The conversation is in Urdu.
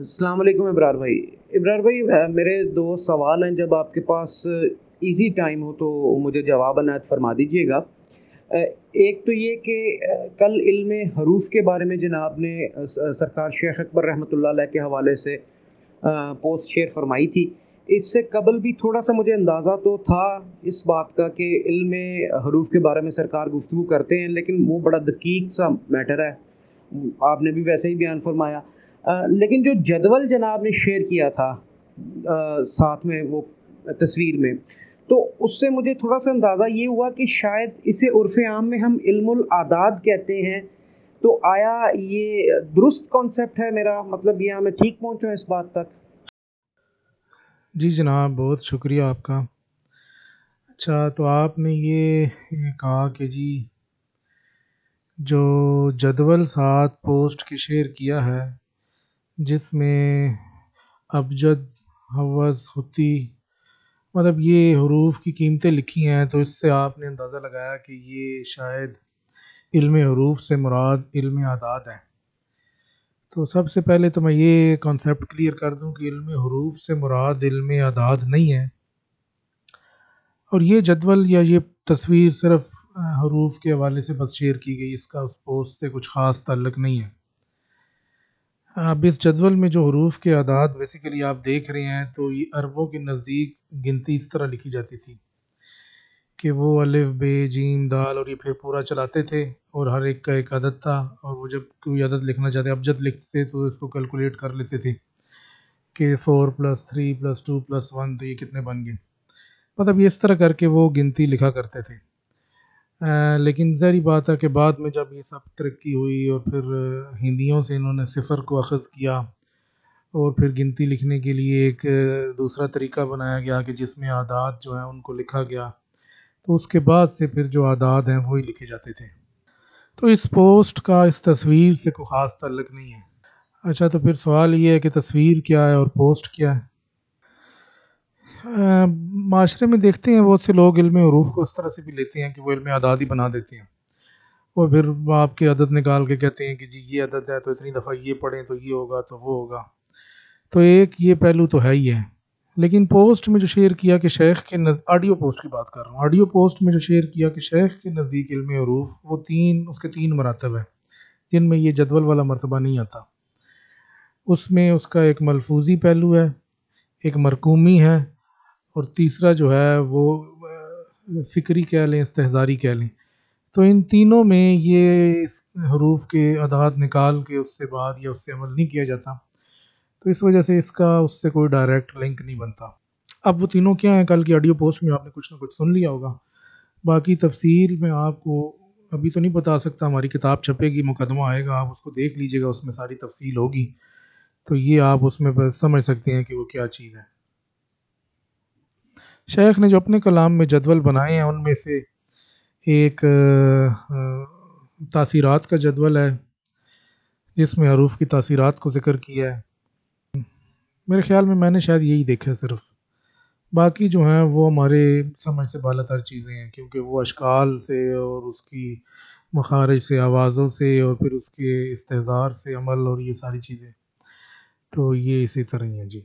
السلام علیکم ابرار بھائی۔ ابرار بھائی میرے دو سوال ہیں۔ جب آپ کے پاس ایزی ٹائم ہو تو مجھے جواب عنایت فرما دیجیے گا۔ ایک تو یہ کہ کل علم حروف کے بارے میں جناب نے سرکار شیخ اکبر رحمۃ اللہ علیہ کے حوالے سے پوسٹ شیئر فرمائی تھی۔ اس سے قبل بھی تھوڑا سا مجھے اندازہ تو تھا اس بات کا کہ علم حروف کے بارے میں سرکار گفتگو کرتے ہیں، لیکن وہ بڑا دقیق سا میٹر ہے۔ آپ نے بھی ویسے ہی بیان فرمایا۔ لیکن جو جدول جناب نے شیئر کیا تھا ساتھ میں وہ تصویر میں، تو اس سے مجھے تھوڑا سا اندازہ یہ ہوا کہ شاید اسے عرف عام میں ہم علم العداد کہتے ہیں۔ تو آیا یہ درست کانسیپٹ ہے میرا مطلب یہ میں ٹھیک پہنچوں اس بات تک؟ جی جناب، بہت شکریہ آپ کا۔ اچھا تو آپ نے یہ کہا کہ جی جو جدول ساتھ پوسٹ کی شیئر کیا ہے جس میں ابجد حوض خطی مطلب یہ حروف کی قیمتیں لکھی ہیں، تو اس سے آپ نے اندازہ لگایا کہ یہ شاید علم حروف سے مراد علم اعداد ہے تو سب سے پہلے تو میں یہ کانسیپٹ کلیئر کر دوں کہ علم حروف سے مراد علم اعداد نہیں ہے۔ اور یہ جدول یا یہ تصویر صرف حروف کے حوالے سے بس شیئر کی گئی، اس کا اس پوسٹ سے کچھ خاص تعلق نہیں ہے۔ اب اس جدول میں جو حروف کے اعداد بیسیکلی آپ دیکھ رہے ہیں تو یہ عربوں کے نزدیک گنتی اس طرح لکھی جاتی تھی کہ وہ الف بے جیم، دال اور یہ پھر پورا چلاتے تھے اور ہر ایک کا ایک عدد تھا اور وہ جب کوئی عدد لکھنا چاہتے ابجد لکھتے تھے تو اس کو کیلکولیٹ کر لیتے تھے کہ four plus three plus two plus one تو یہ کتنے بن گئے۔ مطلب یہ اس طرح کر کے وہ گنتی لکھا کرتے تھے۔ لیکن ظاہری بات ہے کہ بعد میں جب یہ سب ترقی ہوئی اور پھر ہندیوں سے انہوں نے صفر کو اخذ کیا اور پھر گنتی لکھنے کے لیے ایک دوسرا طریقہ بنایا گیا کہ جس میں عادات جو ہیں ان کو لکھا گیا، تو اس کے بعد سے پھر جو عادات ہیں وہی لکھے جاتے تھے۔ تو اس پوسٹ کا، اس تصویر سے کوئی خاص تعلق نہیں ہے۔ اچھا تو پھر سوال یہ ہے کہ تصویر کیا ہے اور پوسٹ کیا ہے؟ ہاں، معاشرے میں دیکھتے ہیں بہت سے لوگ علم عروف کو اس طرح سے بھی لیتے ہیں کہ وہ علم اعداد ہی بنا دیتے ہیں۔ اور پھر آپ کے عدد نکال کے کہتے ہیں کہ جی یہ عدد ہے تو اتنی دفعہ یہ پڑھیں تو یہ ہوگا تو وہ ہوگا۔ تو ایک یہ پہلو تو ہے ہی ہے۔ لیکن پوسٹ میں جو شیئر کیا کہ شیخ کے نز، آڈیو پوسٹ کی بات کر رہا ہوں۔ آڈیو پوسٹ میں جو شیئر کیا کہ شیخ کے نزدیک علم عروف، وہ تین، اس کے تین مراتب ہیں۔ جن میں یہ جدول والا مرتبہ نہیں آتا۔ اس میں اس کا ایک ملفوظی پہلو ہے، ایک مرکومی ہے اور تیسرا جو ہے وہ فکری کہہ لیں استحظاری کہہ لیں۔ تو ان تینوں میں یہ اس حروف کے اعداد نکال کے اس سے بعد یا اس سے عمل نہیں کیا جاتا۔ تو اس وجہ سے اس کا اس سے کوئی ڈائریکٹ لنک نہیں بنتا۔ اب وہ تینوں کیا ہیں؟ کل کی آڈیو پوسٹ میں آپ نے کچھ نہ کچھ سن لیا ہوگا۔ باقی تفصیل میں آپ کو ابھی تو نہیں بتا سکتا، ہماری کتاب چھپے گی، مقدمہ آئے گا، آپ اس کو دیکھ لیجیے گا، اس میں ساری تفصیل ہوگی۔ تو یہ آپ اس میں سمجھ سکتے ہیں کہ وہ کیا چیز ہے۔ شیخ نے جو اپنے کلام میں جدول بنائے ہیں، ان میں سے ایک تاثیرات کا جدول ہے، جس میں حروف کی تاثیرات کو ذکر کیا ہے۔ میرے خیال میں میں نے شاید یہی دیکھا صرف۔ باقی جو ہیں، وہ ہمارے سمجھ سے بالا تر چیزیں ہیں، کیونکہ وہ اشکال سے اور اس کی مخارج سے، آوازوں سے اور پھر اس کے استحظار سے عمل اور یہ ساری چیزیں۔ تو یہ اسی طرح ہی ہیں جی۔